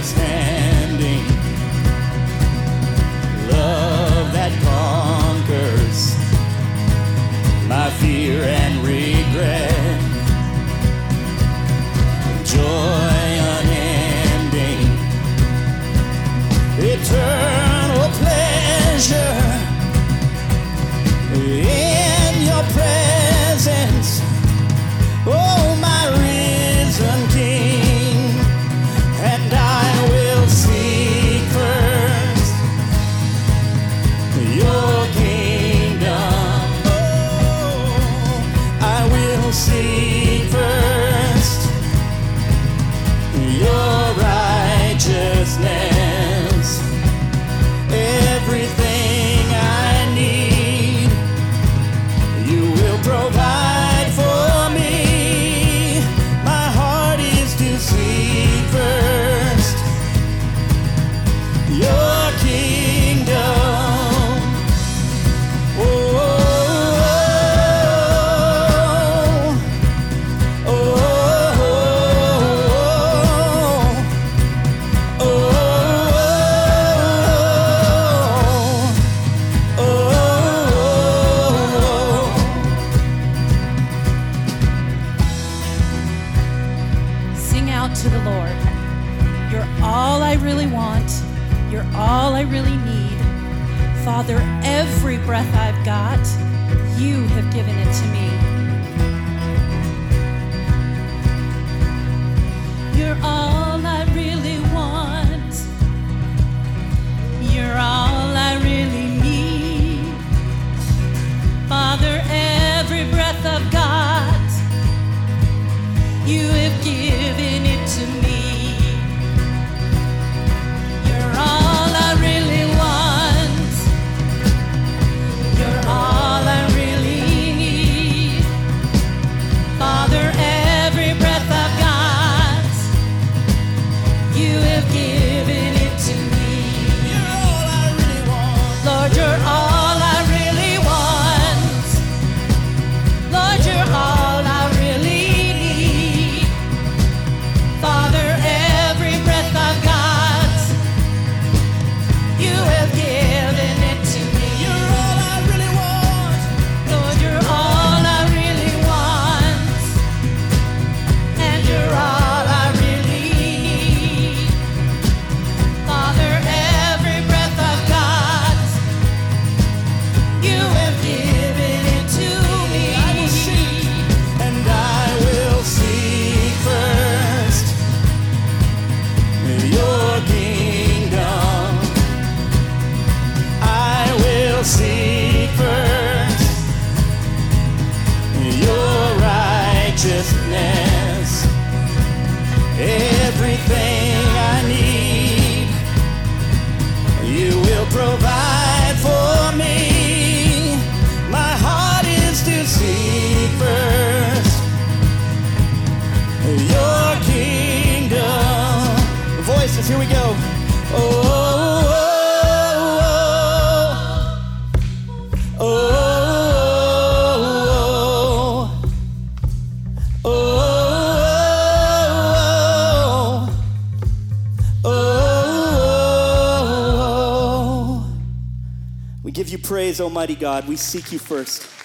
generous. Love that conquers my fear and regret. Joy unending. Eternal. out to the Lord. You're all I really want. You're all I really need. Father, every breath I've got, you have given it to me. give everything I need. You will provide. give you praise, Almighty God. We seek you first.